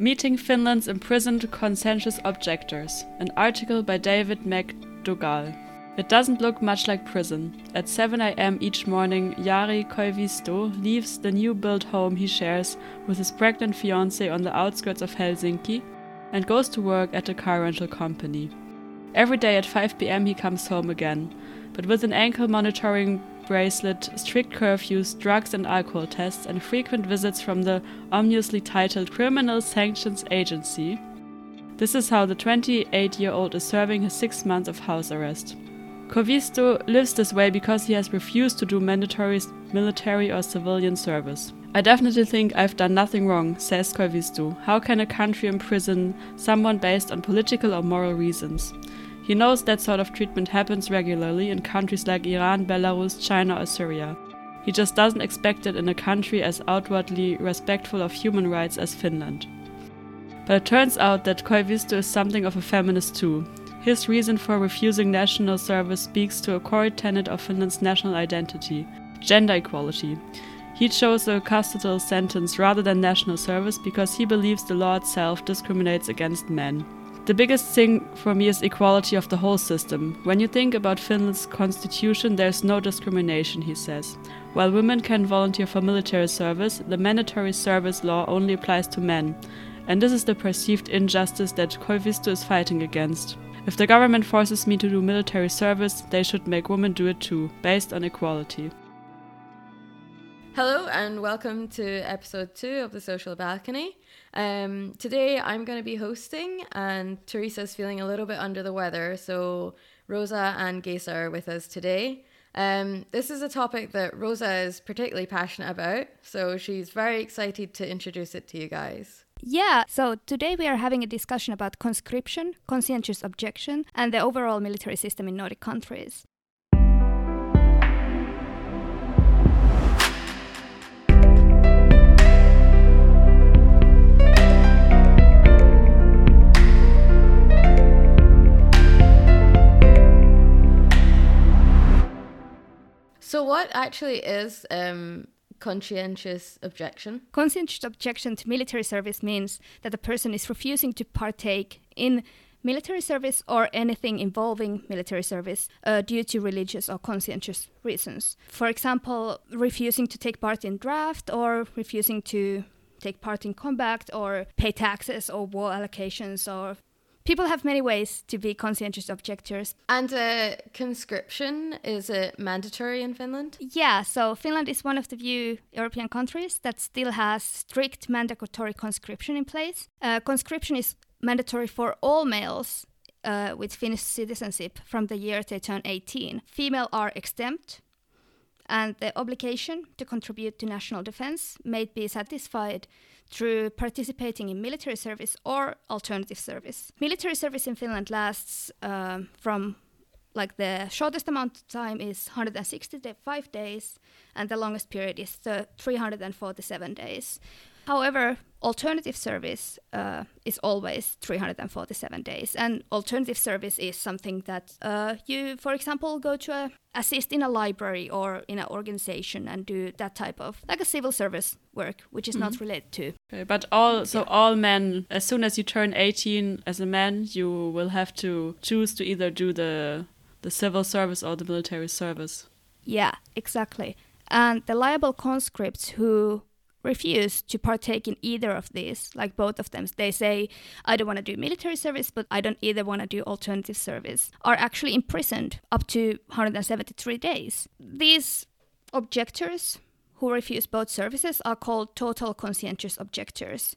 Meeting Finland's Imprisoned Conscientious Objectors, an article by David McDougall. It doesn't look much like prison. At 7 am each morning, Jari Koivisto leaves the new built home he shares with his pregnant fiancée on the outskirts of Helsinki and goes to work at a car rental company. Every day at 5 pm he comes home again, but with an ankle monitoring bracelet, strict curfews, drugs and alcohol tests, and frequent visits from the ominously titled Criminal Sanctions Agency. This is how the 28 year old is serving his six months of house arrest. Koivisto lives this way because he has refused to do mandatory military or civilian service. I definitely think I've done nothing wrong, says Koivisto. How can a country imprison someone based on political or moral reasons? He knows that sort of treatment happens regularly in countries like Iran, Belarus, China, or Syria. He just doesn't expect it in a country as outwardly respectful of human rights as Finland. But it turns out that Koivisto is something of a feminist too. His reason for refusing national service speaks to a core tenet of Finland's national identity gender equality. He chose a custodial sentence rather than national service because he believes the law itself discriminates against men. The biggest thing for me is equality of the whole system. When you think about Finland's constitution, there's no discrimination, he says. While women can volunteer for military service, the mandatory service law only applies to men. And this is the perceived injustice that Koivisto is fighting against. If the government forces me to do military service, they should make women do it too, based on equality. Hello and welcome to episode two of the Social Balcony. Um, today I'm going to be hosting, and Teresa's feeling a little bit under the weather, so Rosa and Gesa are with us today. Um, this is a topic that Rosa is particularly passionate about, so she's very excited to introduce it to you guys. Yeah, so today we are having a discussion about conscription, conscientious objection, and the overall military system in Nordic countries. So, what actually is um, conscientious objection? Conscientious objection to military service means that a person is refusing to partake in military service or anything involving military service uh, due to religious or conscientious reasons. For example, refusing to take part in draft or refusing to take part in combat or pay taxes or war allocations or people have many ways to be conscientious objectors. And uh, conscription is it mandatory in Finland? Yeah, so Finland is one of the few European countries that still has strict mandatory conscription in place. Uh, conscription is mandatory for all males uh, with Finnish citizenship from the year they turn 18. Female are exempt, and the obligation to contribute to national defense may be satisfied through participating in military service or alternative service. Military service in Finland lasts um, from like the shortest amount of time is 165 days and the longest period is 347 days. However, alternative service uh, is always 347 days, and alternative service is something that uh, you, for example, go to a, assist in a library or in an organization and do that type of like a civil service work, which is mm-hmm. not related to. Okay, but all so yeah. all men, as soon as you turn 18 as a man, you will have to choose to either do the the civil service or the military service. Yeah, exactly. And the liable conscripts who refuse to partake in either of these, like both of them. They say, I don't want to do military service, but I don't either want to do alternative service, are actually imprisoned up to 173 days. These objectors who refuse both services are called total conscientious objectors.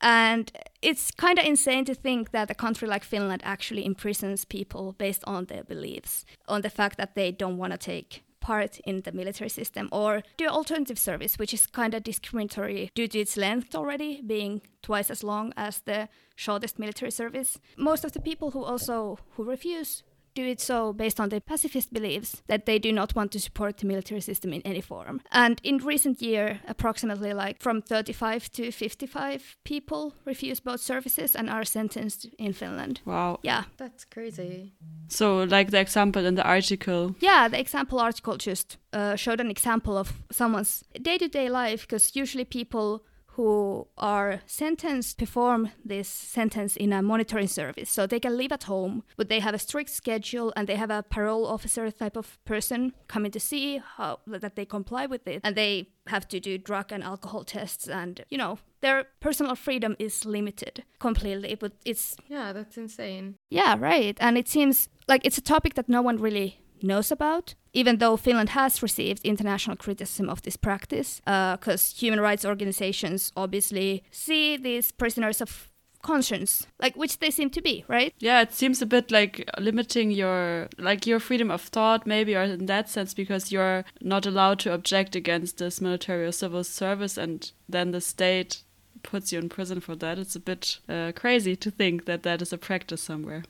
And it's kind of insane to think that a country like Finland actually imprisons people based on their beliefs, on the fact that they don't want to take part in the military system or do alternative service, which is kind of discriminatory due to its length already being twice as long as the shortest military service. Most of the people who also who refuse do it so based on their pacifist beliefs that they do not want to support the military system in any form. And in recent year, approximately like from 35 to 55 people refuse both services and are sentenced in Finland. Wow. Yeah. That's crazy. So like the example in the article. Yeah, the example article just uh, showed an example of someone's day-to-day life because usually people who are sentenced perform this sentence in a monitoring service. So they can live at home, but they have a strict schedule and they have a parole officer type of person coming to see how that they comply with it. And they have to do drug and alcohol tests and you know their personal freedom is limited completely but it's yeah that's insane yeah right and it seems like it's a topic that no one really knows about, even though Finland has received international criticism of this practice, because uh, human rights organizations obviously see these prisoners of conscience like which they seem to be right? Yeah it seems a bit like limiting your like your freedom of thought maybe or in that sense because you're not allowed to object against this military or civil service and then the state puts you in prison for that. It's a bit uh, crazy to think that that is a practice somewhere.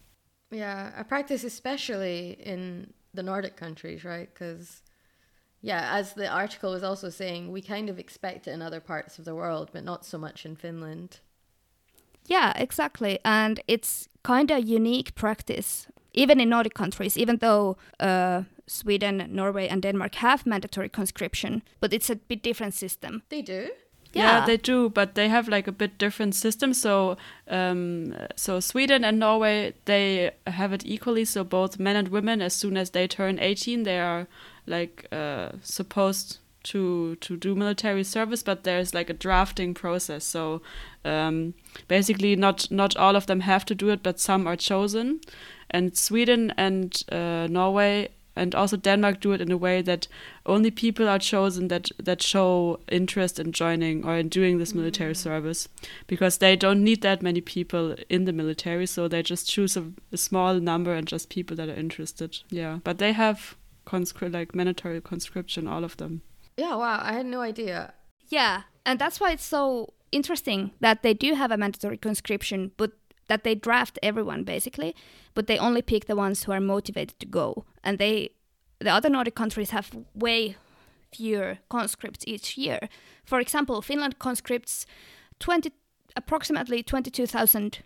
Yeah a practice especially in the Nordic countries, right? Because, yeah, as the article was also saying, we kind of expect it in other parts of the world, but not so much in Finland. Yeah, exactly. And it's kind of unique practice, even in Nordic countries, even though uh, Sweden, Norway, and Denmark have mandatory conscription, but it's a bit different system. They do? Yeah. yeah. they do, but they have like a bit different system. So, um, so Sweden and Norway they have it equally. So both men and women, as soon as they turn eighteen, they are like uh, supposed to to do military service. But there's like a drafting process. So um, basically, not not all of them have to do it, but some are chosen. And Sweden and uh, Norway and also Denmark do it in a way that only people are chosen that that show interest in joining or in doing this military mm. service because they don't need that many people in the military so they just choose a, a small number and just people that are interested. Yeah. But they have conscri- like mandatory conscription all of them. Yeah wow i had no idea. Yeah and that's why it's so interesting that they do have a mandatory conscription but that they draft everyone basically, but they only pick the ones who are motivated to go. And they, the other Nordic countries have way fewer conscripts each year. For example, Finland conscripts 20, approximately 22,000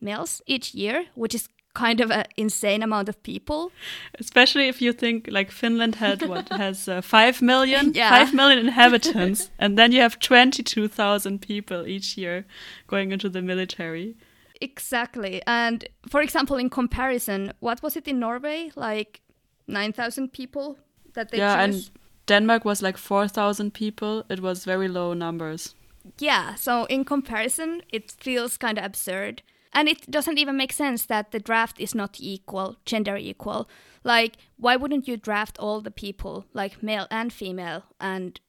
males each year, which is kind of an insane amount of people. Especially if you think like Finland had what has uh, five million, yeah. five million inhabitants, and then you have twenty two thousand people each year going into the military. Exactly. And for example, in comparison, what was it in Norway? Like 9,000 people that they Yeah, choose? and Denmark was like 4,000 people. It was very low numbers. Yeah, so in comparison, it feels kind of absurd. And it doesn't even make sense that the draft is not equal, gender equal. Like, why wouldn't you draft all the people, like male and female, and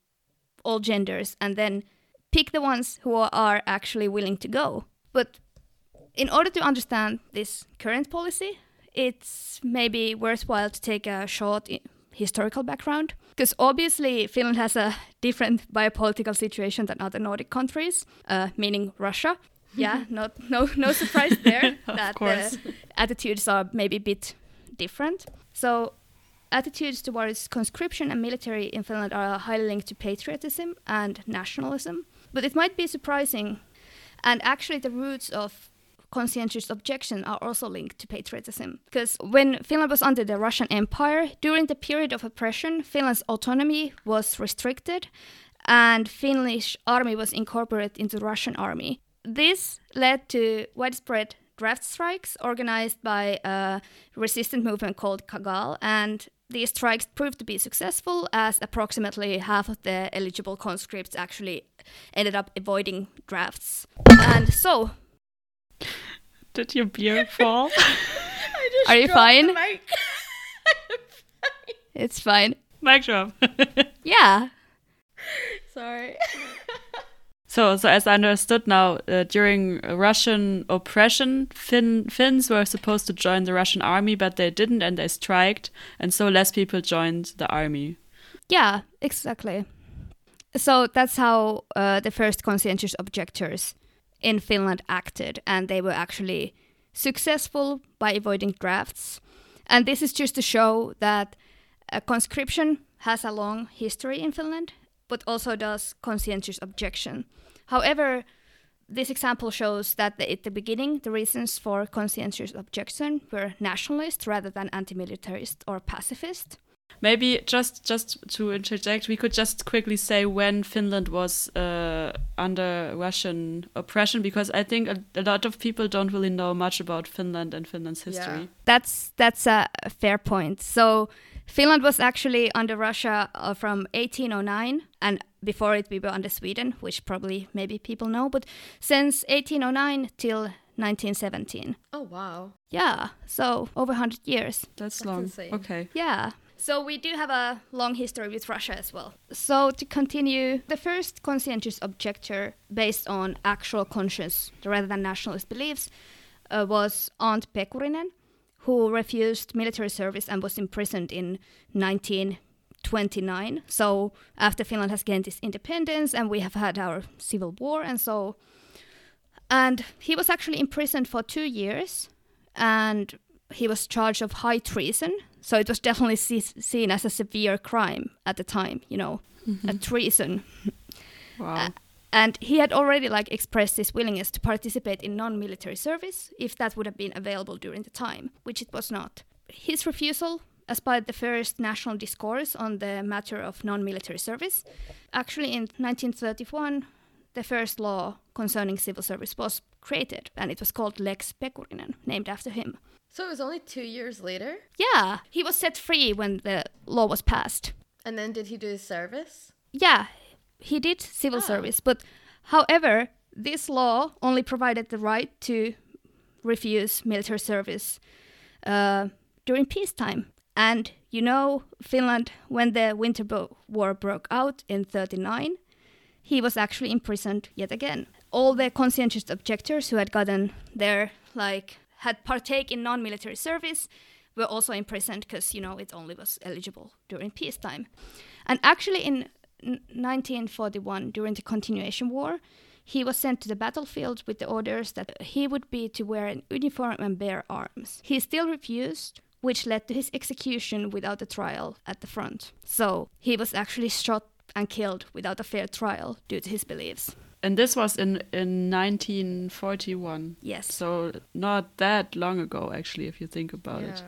all genders, and then pick the ones who are actually willing to go? But in order to understand this current policy, it's maybe worthwhile to take a short historical background. Because obviously, Finland has a different biopolitical situation than other Nordic countries, uh, meaning Russia. Yeah, not, no, no surprise there that the attitudes are maybe a bit different. So, attitudes towards conscription and military in Finland are highly linked to patriotism and nationalism. But it might be surprising, and actually, the roots of conscientious objection are also linked to patriotism. Because when Finland was under the Russian Empire, during the period of oppression, Finland's autonomy was restricted and Finnish army was incorporated into Russian army. This led to widespread draft strikes organized by a resistant movement called Kagal and these strikes proved to be successful as approximately half of the eligible conscripts actually ended up avoiding drafts. And so did your beer fall? Are you fine? it's fine. Mic drop. yeah. Sorry. So, so as I understood now, uh, during Russian oppression, Finn, Finns were supposed to join the Russian army, but they didn't, and they striked, and so less people joined the army. Yeah, exactly. So that's how uh, the first conscientious objectors in Finland acted, and they were actually successful by avoiding drafts. And this is just to show that conscription has a long history in Finland, but also does conscientious objection. However, this example shows that the, at the beginning, the reasons for conscientious objection were nationalist rather than anti militarist or pacifist. Maybe just just to interject, we could just quickly say when Finland was uh, under Russian oppression, because I think a, a, lot of people don't really know much about Finland and Finland's history. Yeah. That's that's a fair point. So Finland was actually under Russia uh, from 1809, and before it we were under Sweden, which probably maybe people know. But since 1809 till 1917. Oh wow! Yeah, so over 100 years. That's, That's long. Insane. Okay. Yeah. So we do have a long history with Russia as well. So to continue, the first conscientious objector based on actual conscience rather than nationalist beliefs uh, was Arndt Pekurinen, who refused military service and was imprisoned in 1929. So after Finland has gained its independence and we have had our civil war and so and he was actually imprisoned for 2 years and he was charged of high treason so it was definitely see, seen as a severe crime at the time, you know, mm-hmm. a treason. Wow. Uh, and he had already like expressed his willingness to participate in non-military service if that would have been available during the time, which it was not. His refusal as part of the first national discourse on the matter of non-military service. Actually, in 1931, the first law concerning civil service was created, and it was called Lex Pekurinen, named after him. So it was only two years later? Yeah, he was set free when the law was passed. And then did he do his service? Yeah, he did civil oh. service. But however, this law only provided the right to refuse military service uh, during peacetime. And you know, Finland, when the Winter Bo- War broke out in 39, he was actually imprisoned yet again. All the conscientious objectors who had gotten their like had partake in non-military service were also imprisoned because you know it only was eligible during peacetime. And actually, in 1941, during the Continuation War, he was sent to the battlefield with the orders that he would be to wear an uniform and bear arms. He still refused, which led to his execution without a trial at the front. So he was actually shot and killed without a fair trial due to his beliefs. And this was in in 1941. Yes. So not that long ago, actually, if you think about yeah. it.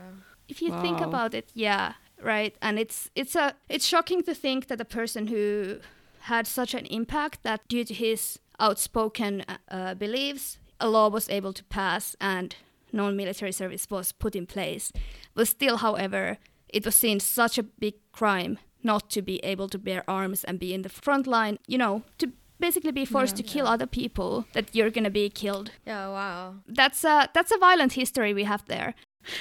If you wow. think about it, yeah, right. And it's it's a it's shocking to think that a person who had such an impact that due to his outspoken uh, beliefs, a law was able to pass and non-military service was put in place. But still, however, it was seen such a big crime not to be able to bear arms and be in the front line, you know, to basically be forced yeah, to kill yeah. other people that you're gonna be killed. Yeah, wow. That's a that's a violent history we have there.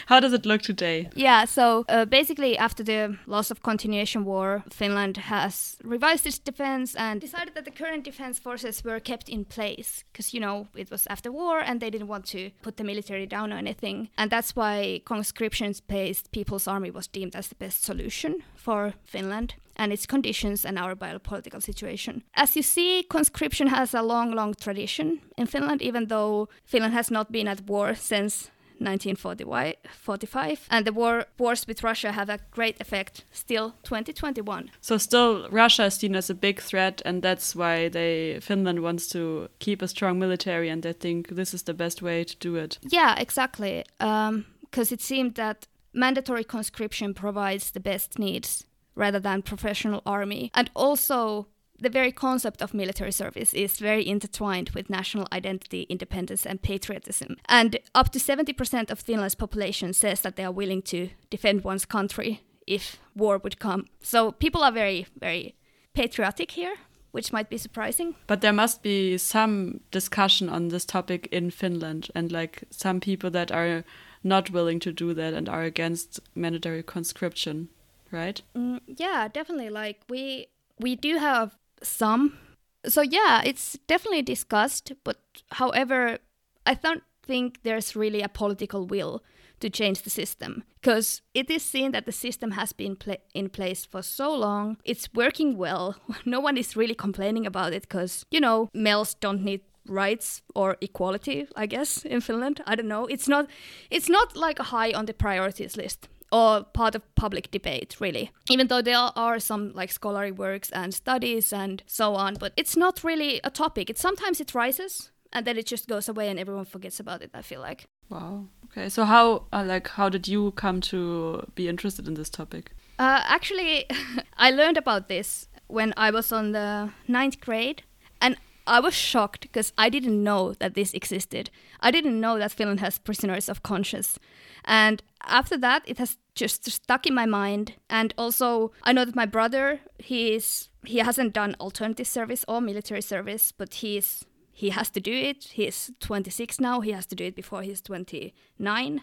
How does it look today? Yeah, so uh, basically, after the loss of continuation war, Finland has revised its defense and decided that the current defense forces were kept in place because, you know, it was after war and they didn't want to put the military down or anything. And that's why conscription based People's Army was deemed as the best solution for Finland and its conditions and our biopolitical situation. As you see, conscription has a long, long tradition in Finland, even though Finland has not been at war since 1945 and the war wars with Russia have a great effect still 2021 so still Russia is seen as a big threat and that's why they Finland wants to keep a strong military and they think this is the best way to do it. Yeah exactly. Because um, it seemed that mandatory conscription provides the best needs rather than professional army and also the very concept of military service is very intertwined with national identity, independence, and patriotism. And up to 70% of Finland's population says that they are willing to defend one's country if war would come. So people are very, very patriotic here, which might be surprising. But there must be some discussion on this topic in Finland, and like some people that are not willing to do that and are against mandatory conscription, right? Mm, yeah, definitely. Like we we do have some. So yeah, it's definitely discussed, but however, I don't think there's really a political will to change the system because it is seen that the system has been in place for so long. It's working well. No one is really complaining about it because, you know, males don't need rights or equality, I guess, in Finland. I don't know. It's not it's not like high on the priorities list or part of public debate really. Even though there are some like scholarly works and studies and so on but it's not really a topic. It sometimes it rises and then it just goes away and everyone forgets about it i feel like. Wow. Okay. So how uh, like how did you come to be interested in this topic? Uh, actually, I learned about this when I was on the ninth grade, and I was shocked because I didn't know that this existed. I didn't know that Finland has prisoners of conscience. And after that, it has just stuck in my mind. And also, I know that my brother, he is he hasn't done alternative service or military service, but he's he has to do it. He's 26 now. He has to do it before he's 29.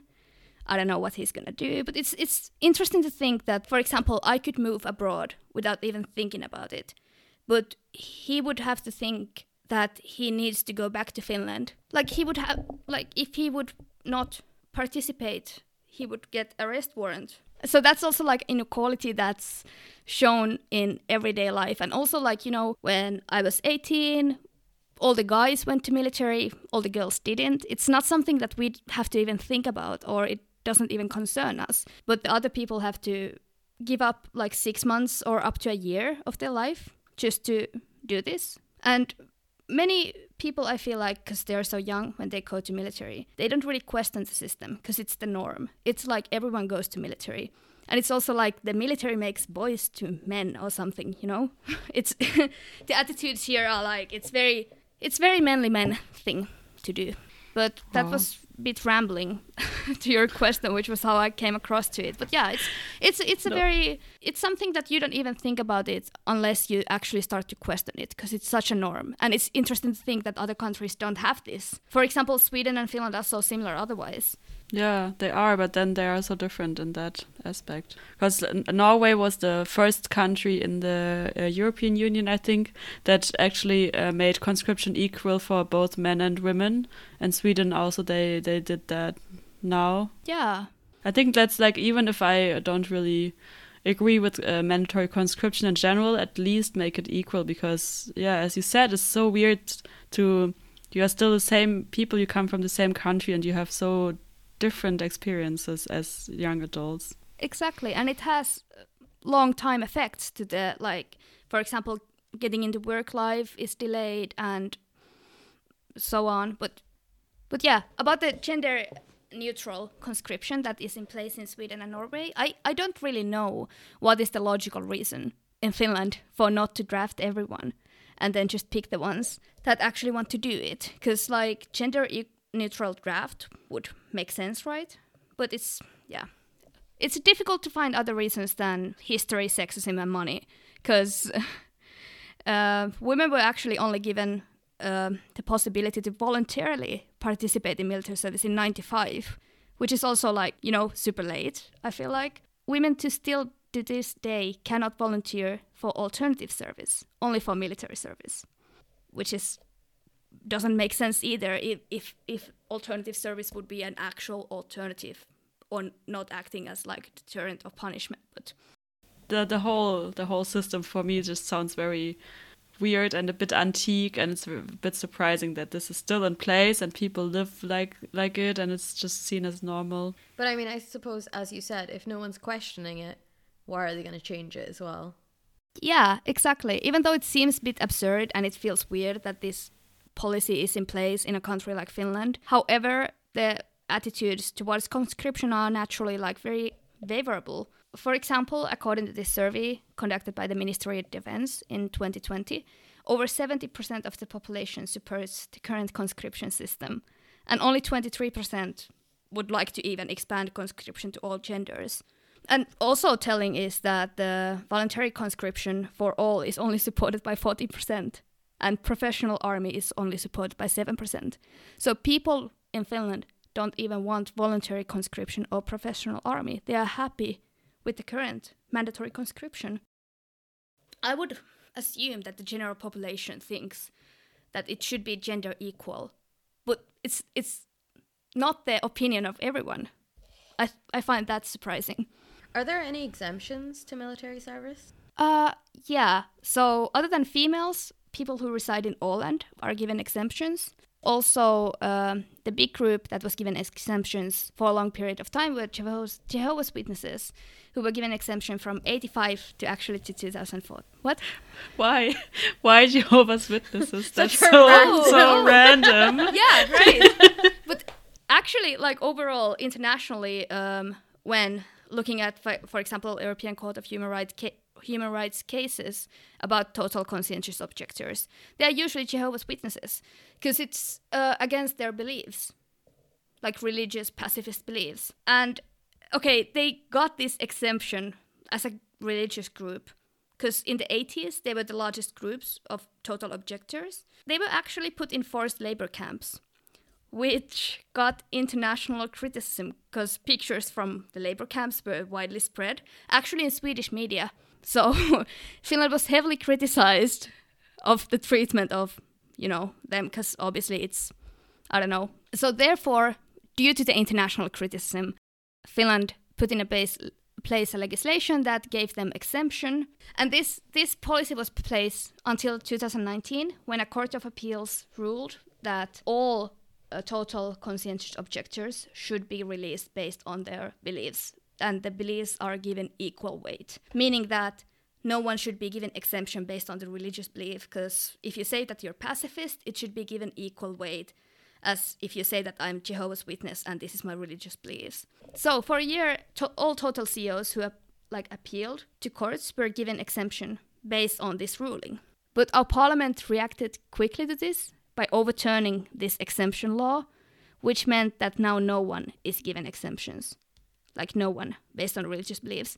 I don't know what he's gonna do, but it's it's interesting to think that, for example, I could move abroad without even thinking about it, but he would have to think that he needs to go back to Finland. Like he would have, like if he would not participate, he would get arrest warrant. So that's also like inequality that's shown in everyday life, and also like you know when I was 18, all the guys went to military, all the girls didn't. It's not something that we have to even think about, or it doesn't even concern us. But the other people have to give up like six months or up to a year of their life just to do this. And many people, I feel like, because they're so young when they go to military, they don't really question the system because it's the norm. It's like everyone goes to military. And it's also like the military makes boys to men or something, you know? it's the attitudes here are like it's very it's very manly men thing to do. But that Oh. was bit rambling to your question, which was how I came across to it. But yeah, it's it's it's a No. very it's something that you don't even think about it unless you actually start to question it because it's such a norm. And it's interesting to think that other countries don't have this. For example, Sweden and Finland are so similar otherwise. Yeah, they are, but then they are so different in that aspect. Because Norway was the first country in the uh, European Union, I think, that actually uh, made conscription equal for both men and women. And Sweden also they they did that now. Yeah. I think that's like even if I don't really agree with uh, mandatory conscription in general, at least make it equal because yeah, as you said, it's so weird to you are still the same people, you come from the same country, and you have so different experiences as young adults. Exactly, and it has uh, long time effects to the like, for example, getting into work life is delayed and so on. But but yeah, about the gender neutral conscription that is in place in Sweden and Norway, I, I don't really know what is the logical reason in Finland for not to draft everyone and then just pick the ones that actually want to do it. Because like gender e- neutral draft would make sense, right? But it's yeah, it's difficult to find other reasons than history, sexism, and money. Because uh, women were actually only given uh, the possibility to voluntarily participate in military service in 95 which is also like you know super late i feel like women to still to this day cannot volunteer for alternative service only for military service which is doesn't make sense either if if, if alternative service would be an actual alternative or not acting as like deterrent or punishment but The the whole the whole system for me just sounds very weird and a bit antique and it's a bit surprising that this is still in place and people live like like it and it's just seen as normal. But I mean, I suppose, as you said, if no one's questioning it, why are they going to change it as well? Yeah, exactly. Even though it seems a bit absurd and it feels weird that this policy is in place in a country like Finland. However, the attitudes towards conscription are naturally like very favorable. For example, according to this survey conducted by the Ministry of Defense in 2020, over 70% of the population supports the current conscription system, and only 23% would like to even expand conscription to all genders. And also telling is that the voluntary conscription for all is only supported by 40%, and professional army is only supported by 7%. So people in Finland don't even want voluntary conscription or professional army. They are happy with the current mandatory conscription. I would assume that the general population thinks that it should be gender equal, but it's it's not the opinion of everyone. I I find that surprising. Are there any exemptions to military service? Uh, yeah. So other than females, people who reside in Åland are given exemptions. Also, um, the big group that was given exemptions for a long period of time were Jehovah's, Jehovah's Witnesses, who were given exemption from 85 to actually to 2004. What? Why? Why Jehovah's Witnesses? That's so random- so random. yeah, right. but actually, like overall, internationally, um, when looking at, for, for example, European Court of Human Rights ca- human rights cases about total conscientious objectors, they are usually Jehovah's Witnesses because it's uh, against their beliefs, like religious pacifist beliefs. And okay, they got this exemption as a religious group because in the 80s they were the largest groups of total objectors. They were actually put in forced labor camps which got international criticism because pictures from the labor camps were widely spread, actually in Swedish media. So Finland was heavily criticized of the treatment of, you know, them because obviously it's, I don't know. So therefore, due to the international criticism, Finland put in a base, place a legislation that gave them exemption. And this, this policy was placed until 2019 when a court of appeals ruled that all uh, total conscientious objectors should be released based on their beliefs and the beliefs are given equal weight meaning that no one should be given exemption based on the religious belief because if you say that you're pacifist it should be given equal weight as if you say that I'm Jehovah's Witness and this is my religious beliefs. So for a year, to- all total COs who like appealed to courts were given exemption based on this ruling. But our parliament reacted quickly to this by overturning this exemption law, which meant that now no one is given exemptions. Like no one, based on religious beliefs.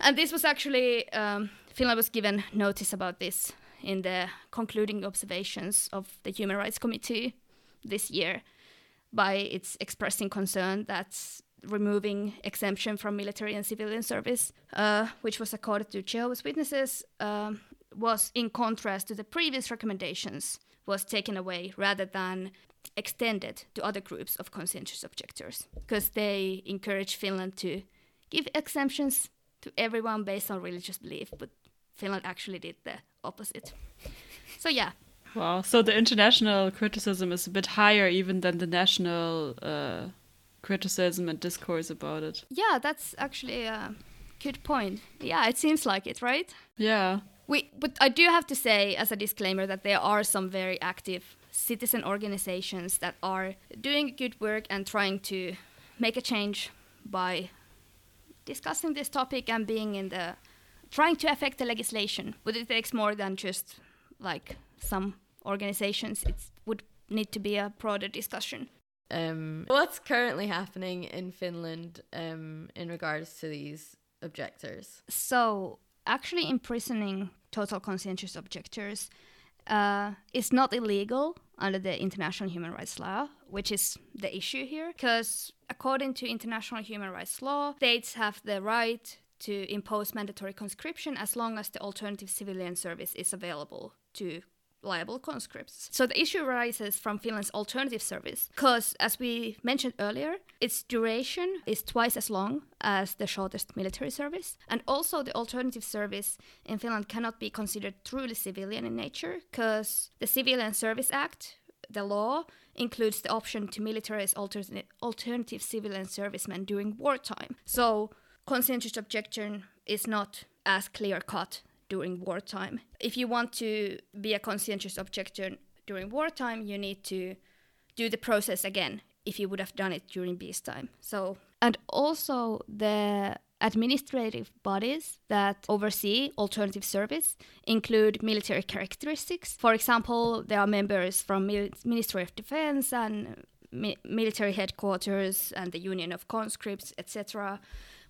And this was actually, um, Finland was given notice about this in the concluding observations of the Human Rights Committee this year by its expressing concern that removing exemption from military and civilian service, uh, which was accorded to Jehovah's Witnesses, uh, was in contrast to the previous recommendations was taken away rather than extended to other groups of conscientious objectors because they encourage Finland to give exemptions to everyone based on religious belief, but Finland actually did the opposite. So yeah. Wow. So the international criticism is a bit higher even than the national uh, criticism and discourse about it. Yeah, that's actually a good point. Yeah, it seems like it, right? Yeah. We, but I do have to say, as a disclaimer, that there are some very active citizen organizations that are doing good work and trying to make a change by discussing this topic and being in the trying to affect the legislation. But it takes more than just like some organizations. It would need to be a broader discussion. Um, what's currently happening in Finland um, in regards to these objectors? So actually imprisoning total conscientious objectors uh, is not illegal under the international human rights law, which is the issue here. Because according to international human rights law, states have the right to impose mandatory conscription as long as the alternative civilian service is available to liable conscripts. So the issue arises from Finland's alternative service because, as we mentioned earlier, its duration is twice as long as the shortest military service. And also, the alternative service in Finland cannot be considered truly civilian in nature because the Civilian Service Act, the law, includes the option to militarize alternate, alternative civilian servicemen during wartime. So, conscientious objection is not as clear cut during wartime. If you want to be a conscientious objector during wartime, you need to do the process again if you would have done it during peacetime. So and also the administrative bodies that oversee alternative service include military characteristics. For example, there are members from Mil- Ministry of Defense and mi- military headquarters and the Union of Conscripts, etc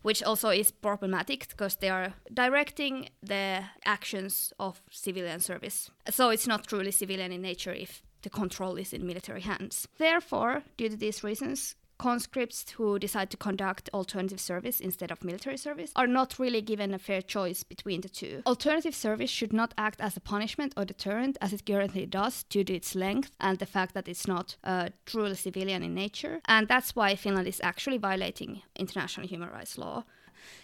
which also is problematic because they are directing the actions of civilian service. So it's not truly civilian in nature if the control is in military hands. Therefore, due to these reasons, conscripts who decide to conduct alternative service instead of military service are not really given a fair choice between the two. Alternative service should not act as a punishment or deterrent as it currently does due to its length and the fact that it's not uh, truly civilian in nature. And that's why Finland is actually violating international human rights law.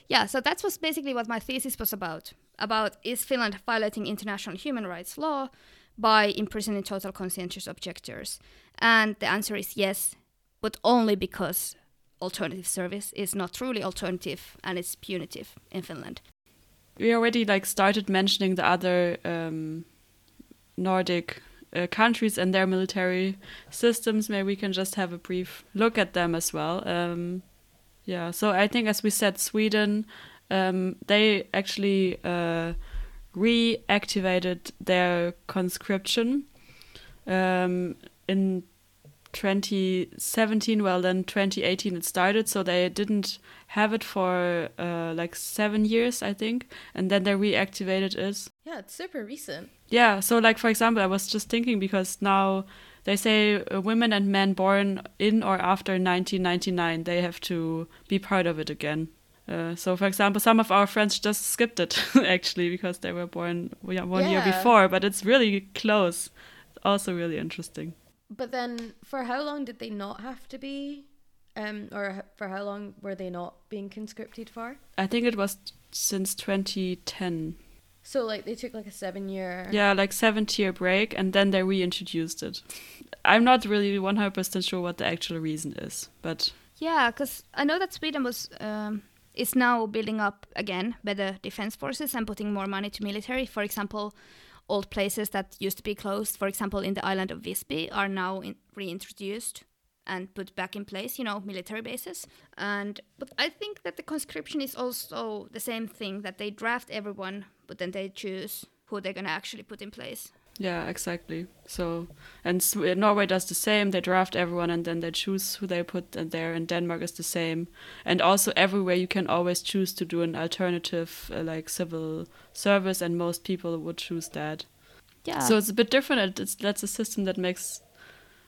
Yeah, so that was basically what my thesis was about. About is Finland violating international human rights law by imprisoning total conscientious objectors? And the answer is yes, but only because alternative service is not truly alternative and it's punitive in Finland. We already like started mentioning the other um, Nordic uh, countries and their military systems. Maybe we can just have a brief look at them as well. Um, Yeah, so I think, as we said, Sweden, um, they actually uh, reactivated their conscription um, in 2017. Well, then 2018 it started, so they didn't have it for uh, like seven years, I think, and then they reactivated it. Yeah, it's super recent. Yeah, so like for example, I was just thinking because now they say uh, women and men born in or after 1999 they have to be part of it again. Uh, so, for example, some of our friends just skipped it actually because they were born one Yeah. year before, but it's really close. Also, really interesting. But then, for how long did they not have to be? Um, or for how long were they not being conscripted for? I think it was since 2010. So, like, they took like a seven year. Yeah, like seven year break, and then they reintroduced it. I'm not really 100% sure what the actual reason is, but Yeah, because I know that Sweden was um, is now building up again better defense forces and putting more money to military. For example, old places that used to be closed, for example, in the island of Visby, are now in- reintroduced and put back in place. You know, military bases. And but I think that the conscription is also the same thing that they draft everyone, but then they choose who they're gonna actually put in place. Yeah, exactly. So, and Norway does the same. They draft everyone and then they choose who they put there. And Denmark is the same. And also, everywhere you can always choose to do an alternative, uh, like civil service, and most people would choose that. Yeah. So it's a bit different. It's that's a system that makes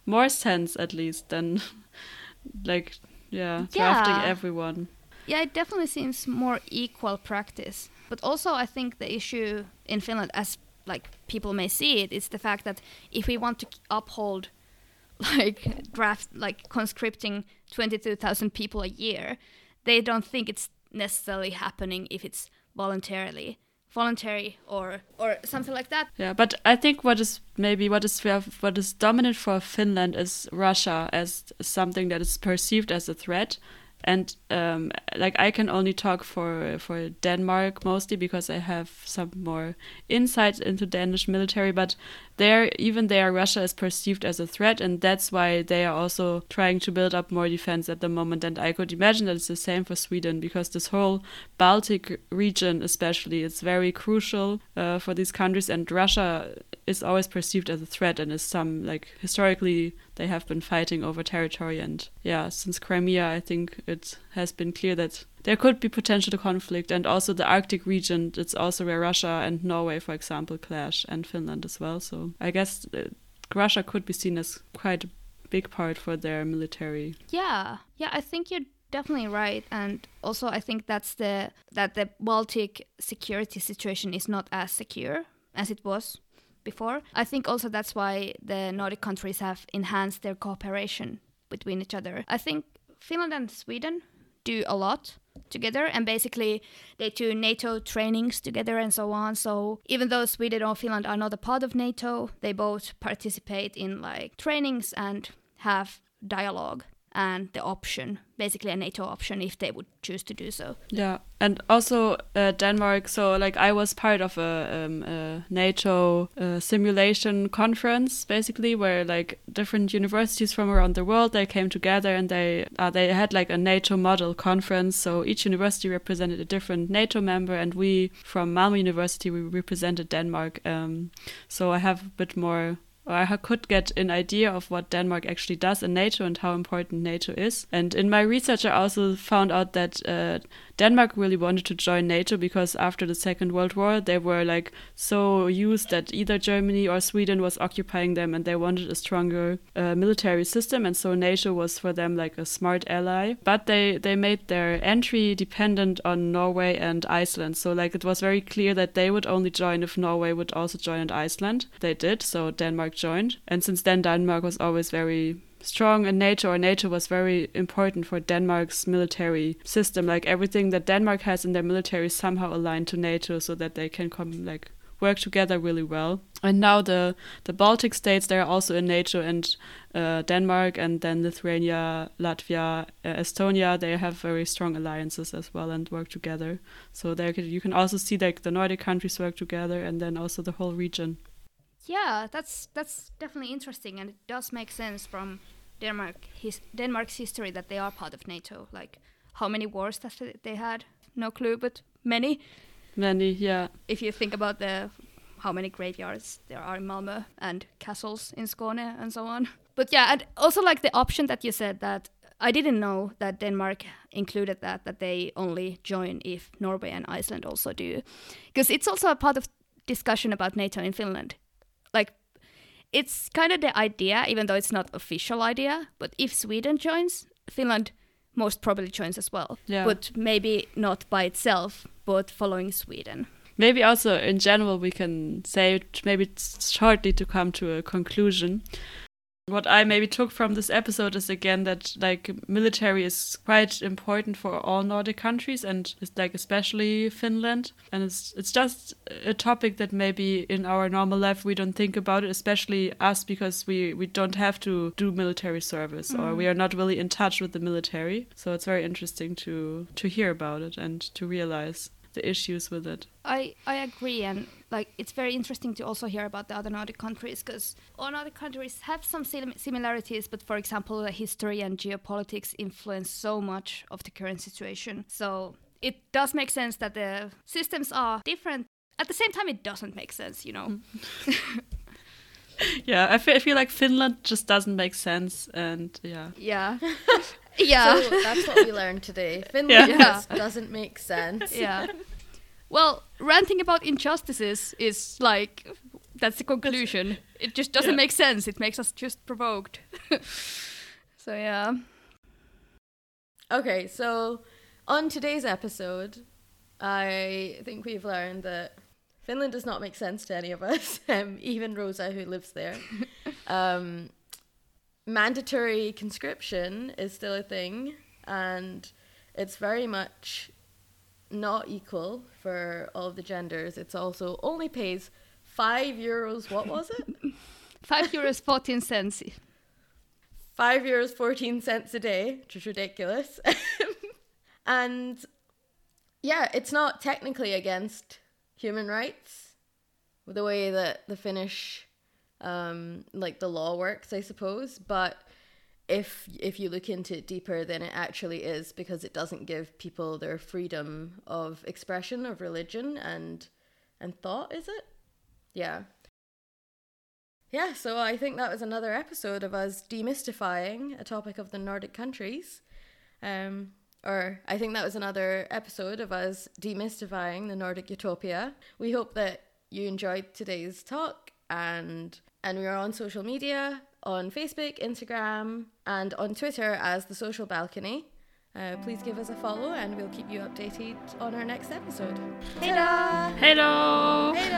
more sense, at least, than like yeah, drafting Yeah. everyone. Yeah, it definitely seems more equal practice. But also, I think the issue in Finland, as like people may see it. it, is the fact that if we want to uphold like draft like conscripting 22,000 people a year, they don't think it's necessarily happening if it's voluntarily voluntary or or something like that. Yeah, but I think what is maybe what is what is dominant for Finland is Russia as something that is perceived as a threat, and um, like I can only talk for for Denmark mostly because I have some more insight into Danish military. But there, even there, Russia is perceived as a threat, and that's why they are also trying to build up more defense at the moment. And I could imagine that it's the same for Sweden because this whole Baltic region, especially, it's very crucial uh, for these countries, and Russia is always perceived as a threat, and is some like historically they have been fighting over territory, and yeah, since Crimea, I think it has been clear that there could be potential conflict, and also the Arctic region. It's also where Russia and Norway, for example, clash, and Finland as well. So I guess uh, Russia could be seen as quite a big part for their military. Yeah, yeah, I think you're definitely right, and also I think that's the that the Baltic security situation is not as secure as it was before. I think also that's why the Nordic countries have enhanced their cooperation between each other. I think Finland and Sweden do a lot together and basically they do NATO trainings together and so on. So even though Sweden or Finland are not a part of NATO, they both participate in like trainings and have dialogue and the option, basically a NATO option if they would choose to do so. Yeah, and also uh, Denmark. So, like, I was part of a, um, a NATO uh, simulation conference, basically, where like different universities from around the world they came together and they uh, they had like a NATO model conference. So each university represented a different NATO member, and we from Malmö University we represented Denmark. Um, so I have a bit more or I could get an idea of what Denmark actually does in NATO and how important NATO is. And in my research, I also found out that uh, Denmark really wanted to join NATO because after the Second World War, they were like so used that either Germany or Sweden was occupying them, and they wanted a stronger uh, military system. And so NATO was for them like a smart ally. But they they made their entry dependent on Norway and Iceland. So like it was very clear that they would only join if Norway would also join and Iceland. They did. So Denmark joined, and since then Denmark was always very strong in NATO or NATO was very important for Denmark's military system. Like everything that Denmark has in their military is somehow aligned to NATO so that they can come like work together really well. And now the the Baltic states they're also in NATO and uh, Denmark and then Lithuania, Latvia, uh, Estonia they have very strong alliances as well and work together. So there you can also see like the Nordic countries work together and then also the whole region. Yeah, that's that's definitely interesting, and it does make sense from Denmark his Denmark's history that they are part of NATO. Like how many wars that they had. No clue, but many. Many, yeah. If you think about the how many graveyards there are in Malmö and castles in Skåne and so on. But yeah, and also like the option that you said that I didn't know that Denmark included that that they only join if Norway and Iceland also do, because it's also a part of discussion about NATO in Finland. It's kind of the idea, even though it's not official idea. But if Sweden joins, Finland most probably joins as well. Yeah. But maybe not by itself, but following Sweden. Maybe also in general we can say maybe it's shortly to come to a conclusion. What I maybe took from this episode is again that like military is quite important for all Nordic countries and it's like especially Finland. And it's it's just a topic that maybe in our normal life we don't think about it especially us because we we don't have to do military service or mm. we are not really in touch with the military. So it's very interesting to to hear about it and to realize the issues with it. I, I agree, and like it's very interesting to also hear about the other Nordic countries because all Nordic countries have some sim- similarities, but for example, the history and geopolitics influence so much of the current situation. So it does make sense that the systems are different. At the same time, it doesn't make sense, you know. Mm. Yeah, I feel, I feel like Finland just doesn't make sense, and yeah, Yeah, yeah, So that's what we learned today. Finland Yeah. just doesn't make sense. yeah. Well, ranting about injustices is like that's the conclusion. It just doesn't Yeah. make sense. It makes us just provoked. so yeah. Okay, so on today's episode, I think we've learned that Finland does not make sense to any of us, um, even Rosa, who lives there. um, mandatory conscription is still a thing, and it's very much not equal for all of the genders. It's also only pays five euros. What was it? Five euros fourteen cents. five euros fourteen cents a day, which is ridiculous. and yeah, it's not technically against human rights, the way that the Finnish, um, like the law works, I suppose. But if if you look into it deeper, then it actually is because it doesn't give people their freedom of expression of religion and and thought. Is it? Yeah. Yeah, so I think that was another episode of us demystifying a topic of the Nordic countries. Um, or I think that was another episode of us demystifying the Nordic utopia. We hope that you enjoyed today's talk and and we are on social media on Facebook, Instagram, and on Twitter as the Social Balcony. Uh, please give us a follow and we'll keep you updated on our next episode. Hey da! hello. Hey,